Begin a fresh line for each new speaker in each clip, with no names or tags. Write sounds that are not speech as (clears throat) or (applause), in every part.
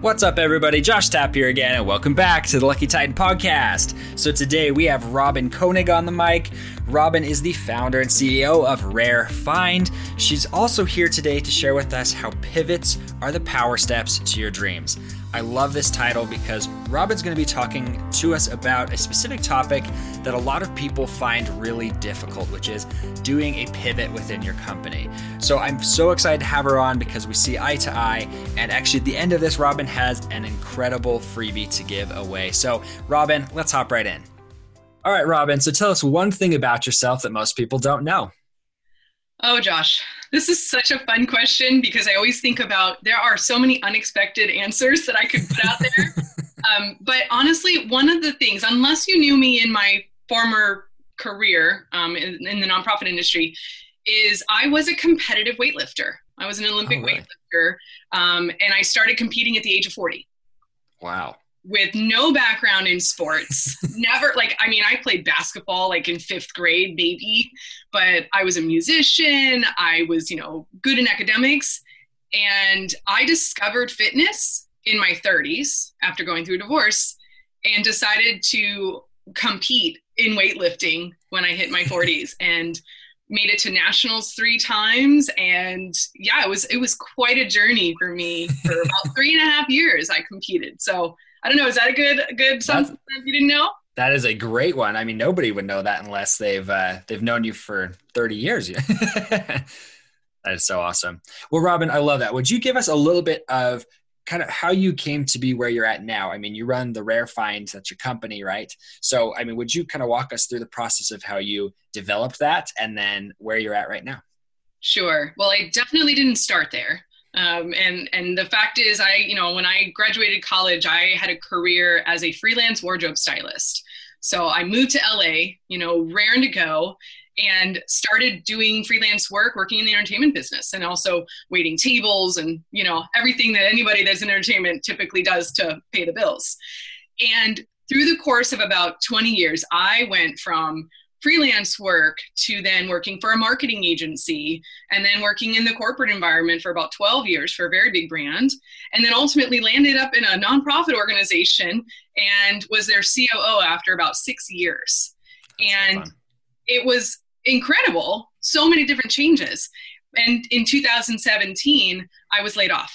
What's up, everybody? Josh Tapp here again, and welcome back to the Lucky Titan podcast. So, today we have Robyn Koenig on the mic. Robyn is the founder and CEO of Rare Find. She's also here today to share with us how pivots are the power steps to your dreams. I love this title because Robyn's going to be talking to us about a specific topic that a lot of people find really difficult, which is doing a pivot within your company. So I'm so excited to have her on because we see eye to eye. And actually, at the end of this, Robyn has an incredible freebie to give away. So, Robyn, let's hop right in. All right, Robyn. So tell us one thing about yourself that most people don't know.
Oh, Josh, this is such a fun question because I always think about there are so many unexpected answers that I could put out there. (laughs) um, but honestly, one of the things, unless you knew me in my former career um, in, in, the nonprofit industry, is I was a competitive weightlifter. I was an Olympic oh, right. weightlifter, um, and I started competing at the age of 40.
Wow
with no background in sports (laughs) never like i mean i played basketball like in fifth grade maybe but i was a musician i was you know good in academics and i discovered fitness in my 30s after going through a divorce and decided to compete in weightlifting when i hit my (laughs) 40s and made it to nationals three times. And yeah it was it was quite a journey for me for about (laughs) three and a half years i competed. So I don't know. Is that a good a good something you didn't know?
That is a great one. I mean, nobody would know that unless they've uh, they've known you for thirty years. (laughs) that is so awesome. Well, Robyn, I love that. Would you give us a little bit of kind of how you came to be where you're at now? I mean, you run the Rare Finds, that's your company, right? So, I mean, would you kind of walk us through the process of how you developed that and then where you're at right now?
Sure. Well, I definitely didn't start there. Um, and and the fact is, I you know when I graduated college, I had a career as a freelance wardrobe stylist. So I moved to LA, you know, raring to go, and started doing freelance work, working in the entertainment business, and also waiting tables and you know everything that anybody that's in entertainment typically does to pay the bills. And through the course of about 20 years, I went from freelance work to then working for a marketing agency and then working in the corporate environment for about 12 years for a very big brand and then ultimately landed up in a nonprofit organization and was their COO after about 6 years. And so it was incredible so many different changes. And in 2017 I was laid off.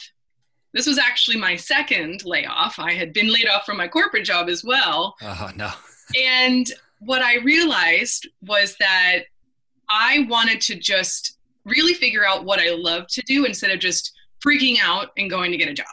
This was actually my second layoff. I had been laid off from my corporate job as well.
Oh no.
And what I realized was that I wanted to just really figure out what I love to do instead of just freaking out and going to get a job.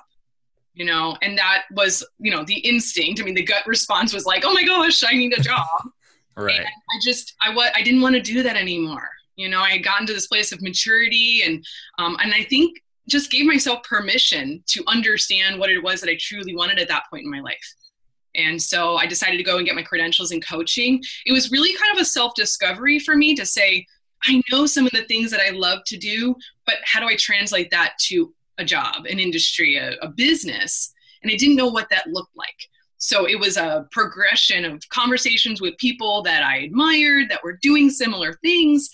You know, and that was, you know, the instinct. I mean, the gut response was like, "Oh my gosh, I need a job." (laughs)
right.
And I just, I what, I didn't want to do that anymore. You know, I had gotten to this place of maturity, and um, and I think just gave myself permission to understand what it was that I truly wanted at that point in my life. And so I decided to go and get my credentials in coaching. It was really kind of a self discovery for me to say, I know some of the things that I love to do, but how do I translate that to a job, an industry, a, a business? And I didn't know what that looked like. So it was a progression of conversations with people that I admired that were doing similar things.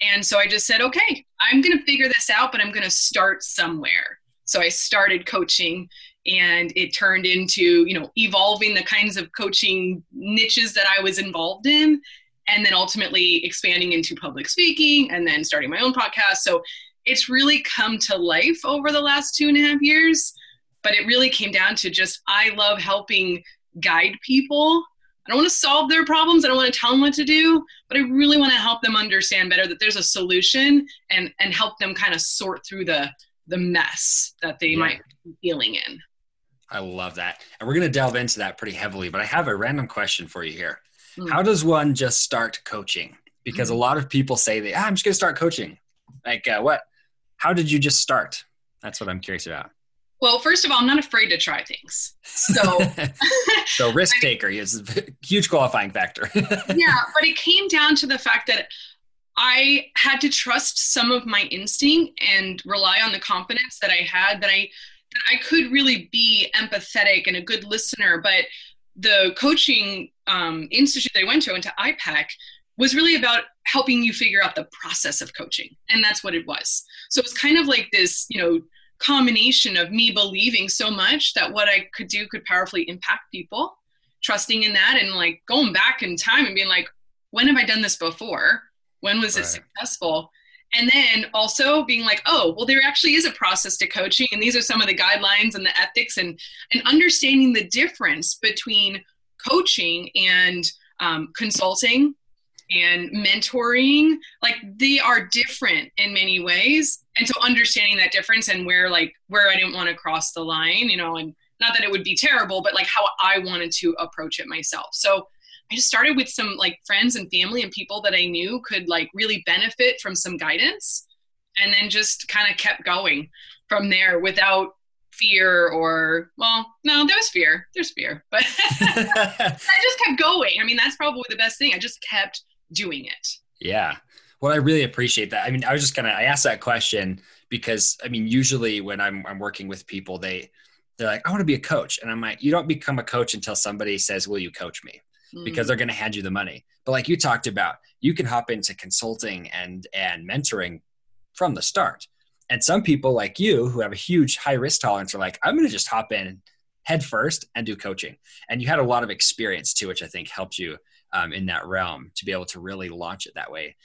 And so I just said, okay, I'm going to figure this out, but I'm going to start somewhere. So I started coaching and it turned into you know evolving the kinds of coaching niches that i was involved in and then ultimately expanding into public speaking and then starting my own podcast. So it's really come to life over the last two and a half years but it really came down to just i love helping guide people. I don't want to solve their problems i don't want to tell them what to do but i really want to help them understand better that there's a solution and and help them kind of sort through the the mess that they yeah. might be feeling in
I love that. And we're going to delve into that pretty heavily, but I have a random question for you here. Mm. How does one just start coaching? Because a lot of people say that, ah, I'm just going to start coaching. Like, uh, what? How did you just start? That's what I'm curious about.
Well, first of all, I'm not afraid to try things. So, (laughs)
so (laughs) risk taker is a huge qualifying factor. (laughs)
yeah, but it came down to the fact that I had to trust some of my instinct and rely on the confidence that I had that I I could really be empathetic and a good listener, but the coaching um, institute that I went to, went to IPEC, was really about helping you figure out the process of coaching, and that's what it was. So it was kind of like this, you know, combination of me believing so much that what I could do could powerfully impact people, trusting in that, and like going back in time and being like, when have I done this before? When was right. it successful? And then also being like, oh, well, there actually is a process to coaching, and these are some of the guidelines and the ethics, and and understanding the difference between coaching and um, consulting and mentoring. Like they are different in many ways. And so understanding that difference and where like where i didn't want to cross the line you know and not that it would be terrible but like how i wanted to approach it myself. So i just started with some like friends and family and people that i knew could like really benefit from some guidance and then just kind of kept going from there without fear or well no there was fear there's fear but (laughs) i just kept going i mean that's probably the best thing i just kept doing it.
Yeah. Well, I really appreciate that. I mean, I was just gonna I asked that question because I mean, usually when I'm I'm working with people, they they're like, I want to be a coach. And I'm like, you don't become a coach until somebody says, Will you coach me? Mm-hmm. Because they're gonna hand you the money. But like you talked about, you can hop into consulting and and mentoring from the start. And some people like you who have a huge high risk tolerance are like, I'm gonna just hop in head first and do coaching. And you had a lot of experience too, which I think helped you um, in that realm to be able to really launch it that way.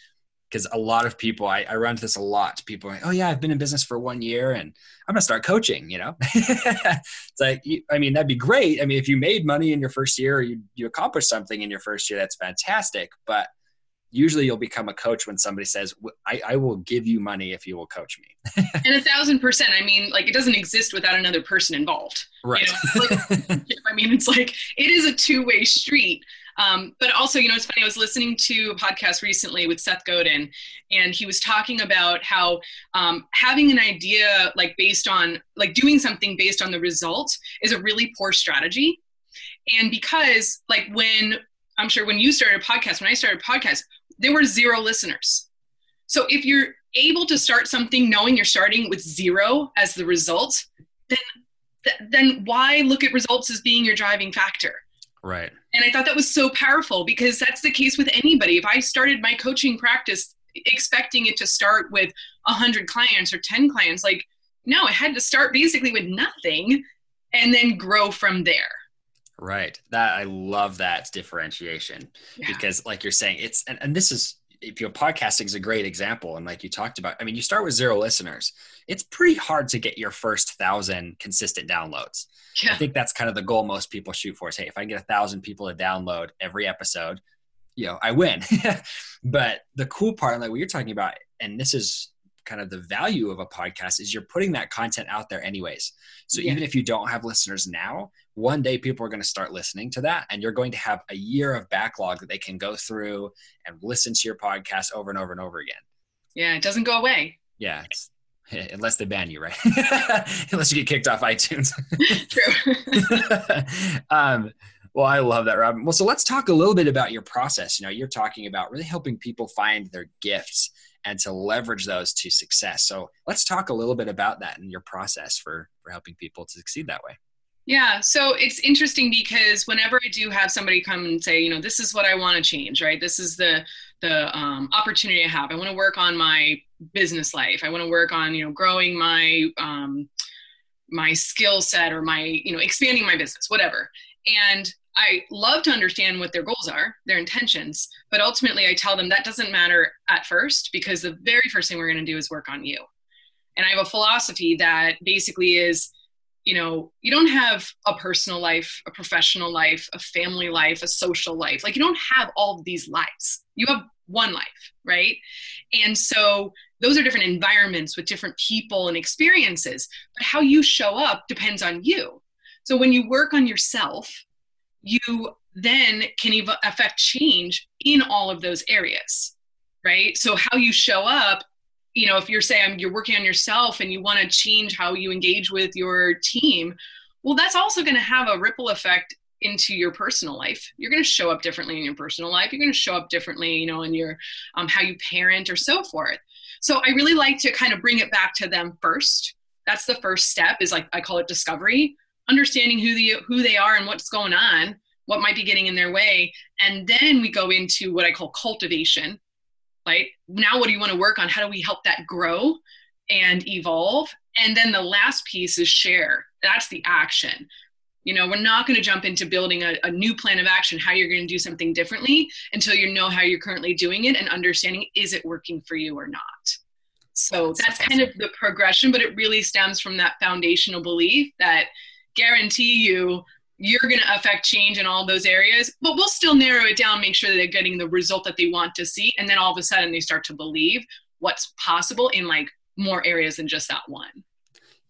Because a lot of people, I, I run into this a lot. People are like, oh, yeah, I've been in business for one year and I'm going to start coaching, you know? (laughs) it's like, I mean, that'd be great. I mean, if you made money in your first year or you, you accomplished something in your first year, that's fantastic. But usually you'll become a coach when somebody says I, I, will give you money if you will coach me (laughs)
and a thousand percent i mean like it doesn't exist without another person involved
right
you know? like, (laughs) i mean it's like it is a two-way street um, but also, you know, it's funny. I was listening to a podcast recently with Seth Godin, and he was talking about how um, having an idea like based on like doing something based on the result is a really poor strategy. And because like when I'm sure when you started a podcast, when I started a podcast, there were zero listeners. So if you're able to start something knowing you're starting with zero as the result, then then why look at results as being your driving factor?
Right.
And I thought that was so powerful because that's the case with anybody. If I started my coaching practice expecting it to start with 100 clients or 10 clients, like, no, I had to start basically with nothing and then grow from there.
Right. That I love that differentiation yeah. because like you're saying it's and, and this is if your podcasting is a great example and like you talked about i mean you start with zero listeners. It's pretty hard to get your first thousand consistent downloads. Yeah. i think that's kind of the goal most people shoot for is hey if i get a thousand people to download every episode you know i win. (laughs) But the cool part like what you're talking about and this is kind of the value of a podcast is you're putting that content out there anyways. So yeah. even if you don't have listeners now, one day people are going to start listening to that and you're going to have a year of backlog that they can go through and listen to your podcast over and over and over again.
Yeah, it doesn't go away.
Yeah, (laughs) unless they ban you, right? (laughs) unless you get kicked off iTunes. (laughs) True. um, well, I love that, Robyn. Well, so let's talk a little bit about your process. You know, you're talking about really helping people find their gifts and to leverage those to success. So let's talk a little bit about that and your process for for helping people to succeed that way.
Yeah, so it's interesting because whenever I do have somebody come and say, you know, this is what I want to change, right? This is the the um, opportunity I have. I want to work on my business life. I want to work on, you know, growing my um, my skill set or my, you know, expanding my business, whatever. And I love to understand what their goals are, their intentions, but ultimately I tell them that doesn't matter at first because the very first thing we're going to do is work on you. And I have a philosophy that basically is, you know, you don't have a personal life, a professional life, a family life, a social life. Like you don't have all these lives. You have one life, right? And so those are different environments with different people and experiences, but how you show up depends on you. So when you work on yourself, you then can ev- affect change in all of those areas right? So how you show up you know if you're saying you're working on yourself and you want to change how you engage with your team well that's also going to have a ripple effect into your personal life. You're going to show up differently in your personal life. You're going to show up differently you know in your um, how you parent or so forth. So i really like to kind of bring it back to them first. That's the first step is like i call it discovery understanding who the who they are and what's going on what might be getting in their way and then we go into what i call cultivation right now what do you want to work on how do we help that grow and evolve And then the last piece is share. That's the action. You know, we're not going to jump into building a, a new plan of action, how you're going to do something differently until you know how you're currently doing it and understanding is it working for you or not. So that's kind of the progression, but it really stems from that foundational belief that guarantee you you're going to affect change in all those areas, but we'll still narrow it down, make sure that they're getting the result that they want to see. And then all of a sudden they start to believe what's possible in like more areas than just that one.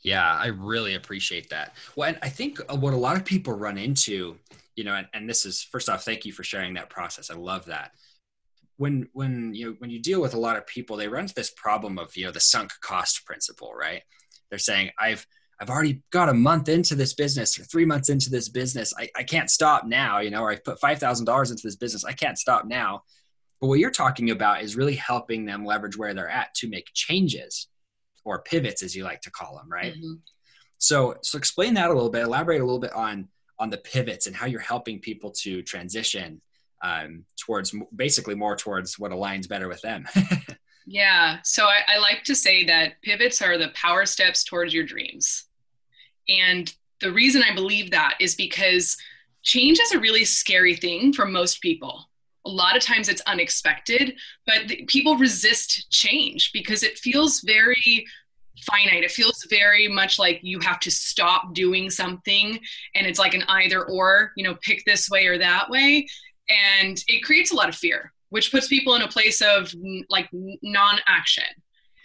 Yeah, I really appreciate that. Well, and I think uh, what a lot of people run into, you know, and, and this is first off, thank you for sharing that process. I love that. When when you know, when you deal with a lot of people, they run into this problem of you know the sunk cost principle, right? They're saying I've I've already got a month into this business or three months into this business. I, I can't stop now, you know, or I've put $5,000 into this business. I can't stop now. But what you're talking about is really helping them leverage where they're at to make changes or pivots, as you like to call them, right? Mm-hmm. So, so explain that a little bit, elaborate a little bit on, on the pivots and how you're helping people to transition um, towards basically more towards what aligns better with them. (laughs)
yeah. So I, I like to say that pivots are the power steps towards your dreams. And the reason I believe that is because change is a really scary thing for most people. A lot of times it's unexpected, but people resist change because it feels very finite. It feels very much like you have to stop doing something and it's like an either or, you know, pick this way or that way. And it creates a lot of fear, which puts people in a place of like non action.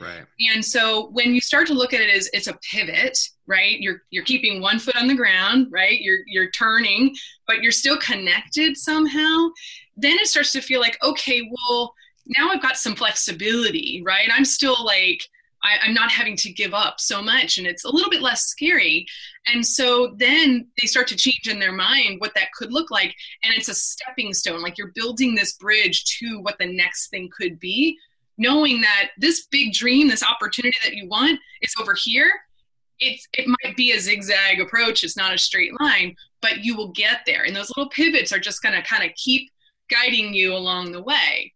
Right.
And so when you start to look at it as it's a pivot, right? You're you're keeping one foot on the ground, right? You're you're turning, but you're still connected somehow. Then it starts to feel like, okay, well, now I've got some flexibility, right? I'm still like I, am not having to give up so much and it's a little bit less scary. And so then they start to change in their mind what that could look like. And it's a stepping stone, like you're building this bridge to what the next thing could be knowing that this big dream, this opportunity that you want is over here. It's, it might be a zigzag approach, it's not a straight line, but you will get there. And those little pivots are just going to kind of keep guiding you along the way.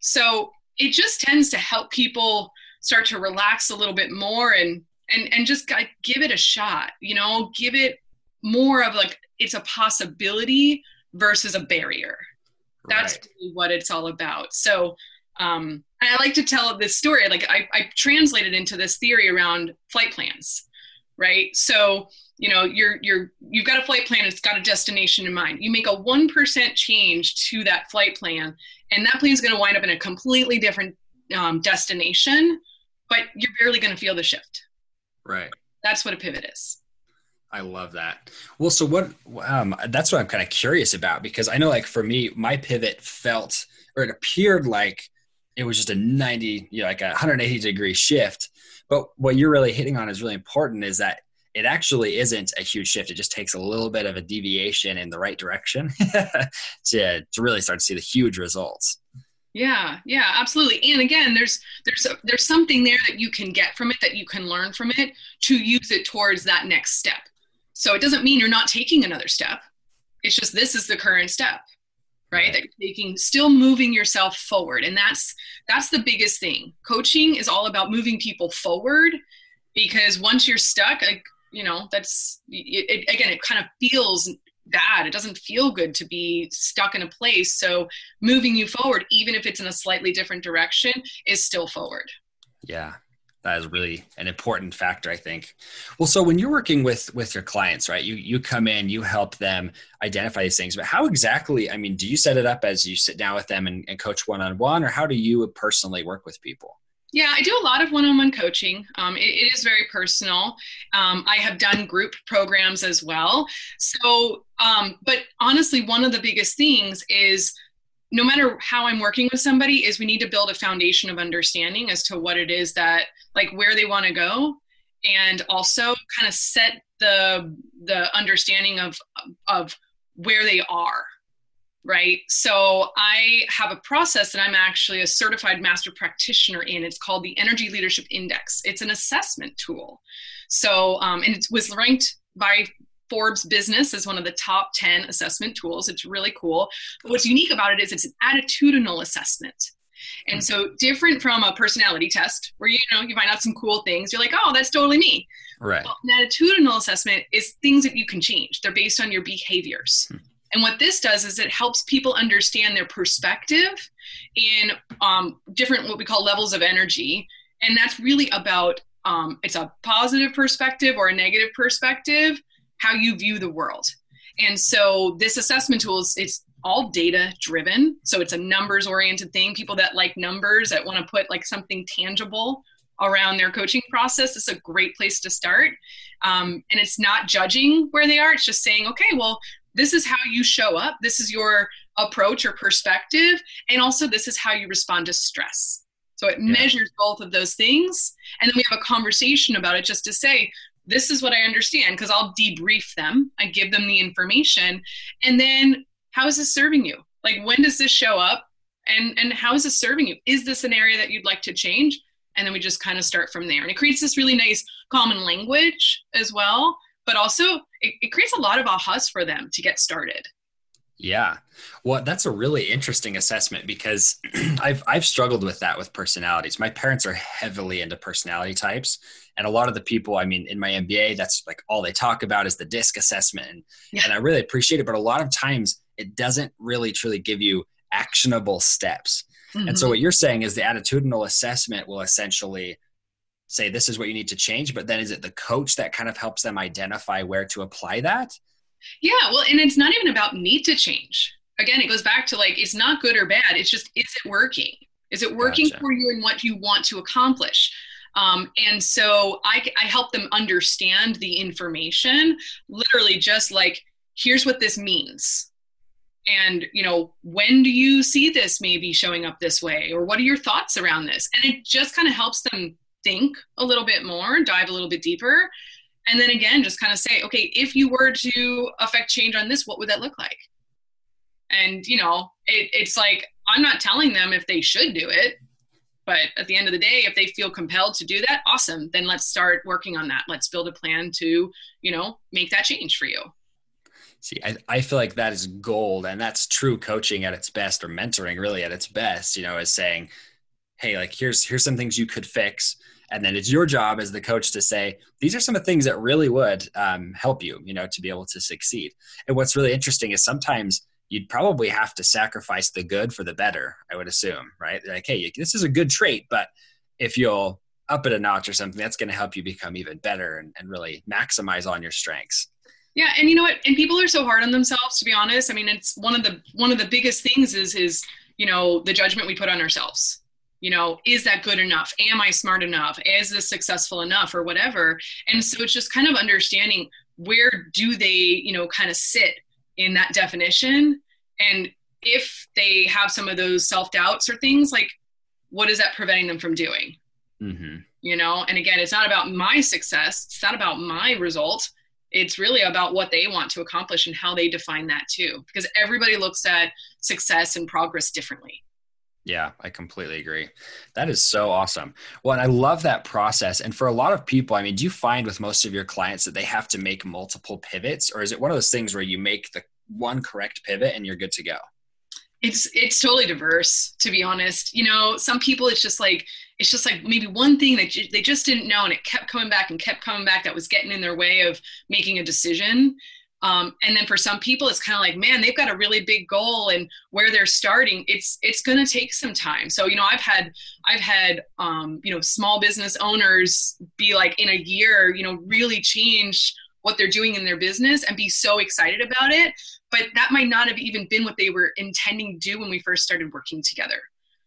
So it just tends to help people start to relax a little bit more and and and just give it a shot you know give it more of like it's a possibility versus a barrier that's right. really what it's all about so um, I like to tell this story. Like I, I translated into this theory around flight plans, right? So you know you're you're you've got a flight plan it's got a destination in mind you make a 1% change to that flight plan and that plane is going to wind up in a completely different um, destination but you're barely going to feel the shift
right
that's what a pivot is
I love that. Well, so what? Um, that's what I'm kind of curious about because I know, like for me, my pivot felt or it appeared like it was just a 90 you know like a 180 degree shift. But what you're really hitting on is really important is that it actually isn't a huge shift. It just takes a little bit of a deviation in the right direction (laughs) to to really start to see the huge results.
Yeah yeah absolutely. And again there's there's a, there's something there that you can get from it that you can learn from it to use it towards that next step. So it doesn't mean you're not taking another step. It's just this is the current step right? That you're taking still moving yourself forward. And that's that's the biggest thing. Coaching is all about moving people forward because once you're stuck like you know that's it, again it kind of feels bad. It doesn't feel good to be stuck in a place. So moving you forward even if it's in a slightly different direction is still forward.
Yeah that is really an important factor i think well so when you're working with with your clients right you you come in you help them identify these things but how exactly i mean do you set it up as you sit down with them and, and coach one-on-one or how do you personally work with people
yeah, I do a lot of one-on-one coaching. Um, it, it is very personal. Um, I have done group programs as well. So, um, but honestly, one of the biggest things is no matter how I'm working with somebody, is we need to build a foundation of understanding as to what it is that, like, where they want to go, and also kind of set the the understanding of of where they are right so i have a process that i'm actually a certified master practitioner in it's called the energy leadership index it's an assessment tool so um, and it was ranked by Forbes Business as one of the top 10 assessment tools. It's really cool. But what's unique about it is it's an attitudinal assessment. And so different from a personality test where you know you find out some cool things, you're like, oh, that's totally me.
Right.
Well, an attitudinal assessment is things that you can change. They're based on your behaviors. Hmm. And what this does is it helps people understand their perspective in um, different what we call levels of energy, and that's really about um, it's a positive perspective or a negative perspective, how you view the world. And so this assessment tool is it's all data driven. So it's a numbers oriented thing. People that like numbers that want to put like something tangible around their coaching process it's a great place to start. Um, and it's not judging where they are. It's just saying, okay, well, this is how you show up. This is your approach or perspective. And also, this is how you respond to stress. So it yeah. measures both of those things. And then we have a conversation about it just to say, this is what I understand, because I'll debrief them. I give them the information. And then how is this serving you? Like when does this show up? And and how is this serving you? Is this an area that you'd like to change? And then we just kind of start from there. And it creates this really nice common language as well. But also it, it creates a lot of ahas for them to get started.
Yeah. Well, that's a really interesting assessment because (clears throat) I've I've struggled with that with personalities. My parents are heavily into personality types. And a lot of the people, I mean, in my MBA, that's like all they talk about is the DISC assessment. And, yeah. and I really appreciate it. But a lot of times it doesn't really truly give you actionable steps. Mm-hmm. And so mm-hmm. what you're saying is the attitudinal assessment will essentially say this is what you need to change, but then is it the coach that kind of helps them identify where to apply that?
Yeah, well, and it's not even about need to change. Again, it goes back to like it's not good or bad. It's just is it working? Is it working gotcha. for you and what you want to accomplish? Um, and so I, I help them understand the information, literally just like, here's what this means and you know when do you see this maybe showing up this way? Or what are your thoughts around this? And it just kind of helps them think a little bit more dive a little bit deeper. And then again just kind of say okay if you were to affect change on this what would that look like? And you know it, it's like i'm not telling them if they should do it but at the end of the day if they feel compelled to do that awesome. Then let's start working on that. Let's build a plan to you know make that change for you
See, I, I feel like that is gold and that's true coaching at its best or mentoring really at its best, you know, is saying, hey, like here's here's some things you could fix. And then it's your job as the coach to say, these are some of the things that really would um, help you, you know, to be able to succeed. And what's really interesting is sometimes you'd probably have to sacrifice the good for the better, I would assume, right? Like, hey, this is a good trait, but if you'll up it a notch or something, that's going to help you become even better and, and really maximize on your strengths.
Yeah, and you know what? And people are so hard on themselves. To be honest, I mean, it's one of the one of the biggest things is is you know the judgment we put on ourselves. You know, is that good enough? Am I smart enough? Is this successful enough, or whatever? And so it's just kind of understanding where do they you know kind of sit in that definition, and if they have some of those self doubts or things like, what is that preventing them from doing? Mm-hmm. You know, and again, it's not about my success. It's not about my result it's really about what they want to accomplish and how they define that too because everybody looks at success and progress differently
yeah, I completely agree. That is so awesome. Well, and I love that process. And for a lot of people, I mean, do you find with most of your clients that they have to make multiple pivots, or is it one of those things where you make the one correct pivot and you're good to go?
It's it's totally diverse, to be honest. You know, some people it's just like it's just like maybe one thing that they just didn't know and it kept coming back and kept coming back that was getting in their way of making a decision. Um, and then for some people it's kind of like man they've got a really big goal and where they're starting it's it's going to take some time. So you know i've had i've had um, you know small business owners be like in a year you know really change what they're doing in their business and be so excited about it. But that might not have even been what they were intending to do when we first started working together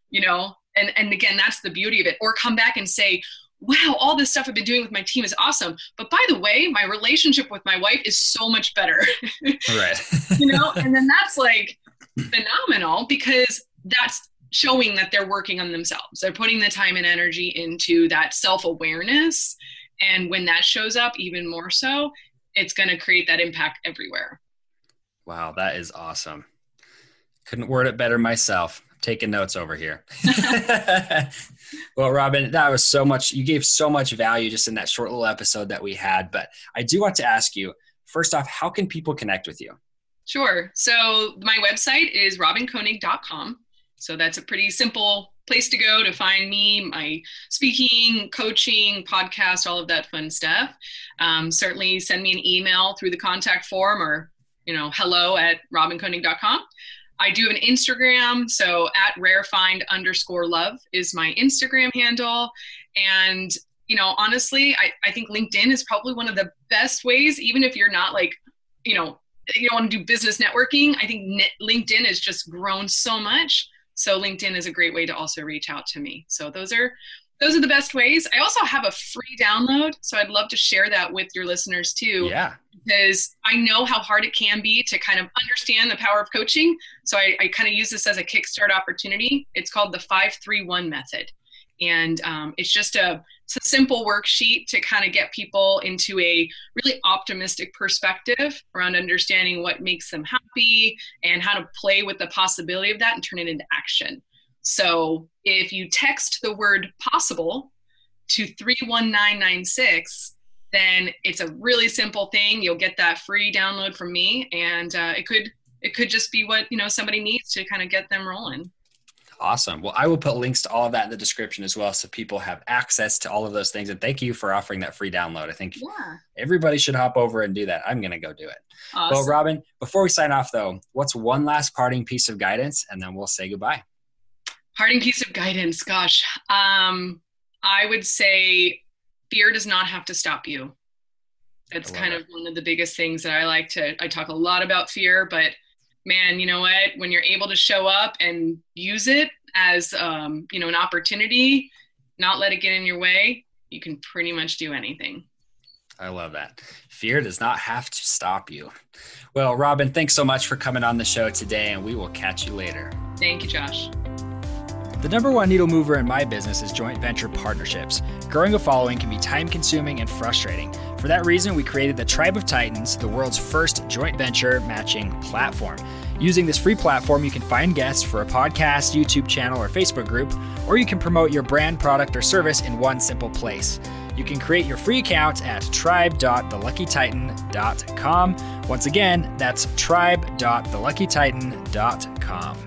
you know and and again that's the beauty of it. Or come back and say wow all this stuff i've been doing with my team is awesome. But by the way my relationship with my wife is so much better. (laughs)
Right.
You know? And then that's like phenomenal because that's showing that they're working on themselves. They're putting the time and energy into that self-awareness. And when that shows up even more so it's going to create that impact everywhere.
Wow that is awesome couldn't word it better myself taking notes over here. (laughs) (laughs) well, Robyn, that was so much. You gave so much value just in that short little episode that we had. But I do want to ask you first off, how can people connect with you?
Sure. So my website is robynkoenig.com. So that's a pretty simple place to go to find me, my speaking, coaching, podcast, all of that fun stuff. Um, certainly send me an email through the contact form or, you know, hello at robynkoenig.com. I do have an Instagram, so at rarefind underscore love is my Instagram handle. And, you know, honestly, I, I think LinkedIn is probably one of the best ways, even if you're not like, you know, you don't want to do business networking. I think LinkedIn has just grown so much. So LinkedIn is a great way to also reach out to me. So those are those are the best ways. I also have a free download, so I'd love to share that with your listeners too.
Yeah.
Because I know how hard it can be to kind of understand the power of coaching. So I, I kind of use this as a kickstart opportunity. It's called the 531 method. And um, it's just a, it's a simple worksheet to kind of get people into a really optimistic perspective around understanding what makes them happy and how to play with the possibility of that and turn it into action. So if you text the word possible to 31996, then it's a really simple thing. You'll get that free download from me, and uh, it could it could just be what you know somebody needs to kind of get them rolling.
Awesome. Well, I will put links to all of that in the description as well, so people have access to all of those things. And thank you for offering that free download. I think yeah. everybody should hop over and do that. I'm going to go do it. Awesome. Well, Robyn, before we sign off, though, what's one last parting piece of guidance, and then we'll say goodbye.
Parting piece of guidance. Gosh, um, I would say fear does not have to stop you. That's kind it. of one of the biggest things that I like to. I talk a lot about fear, but man, you know what? When you're able to show up and use it as um, you know an opportunity, not let it get in your way, you can pretty much do anything.
I love that. Fear does not have to stop you. Well, Robyn, thanks so much for coming on the show today, and we will catch you later.
Thank you, Josh.
The number one needle mover in my business is joint venture partnerships. Growing a following can be time consuming and frustrating. For that reason, we created the Tribe of Titans, the world's first joint venture matching platform. Using this free platform, you can find guests for a podcast, YouTube channel, or Facebook group, or you can promote your brand, product, or service in one simple place. You can create your free account at tribe.theluckytitan.com. Once again, that's tribe.theluckytitan.com.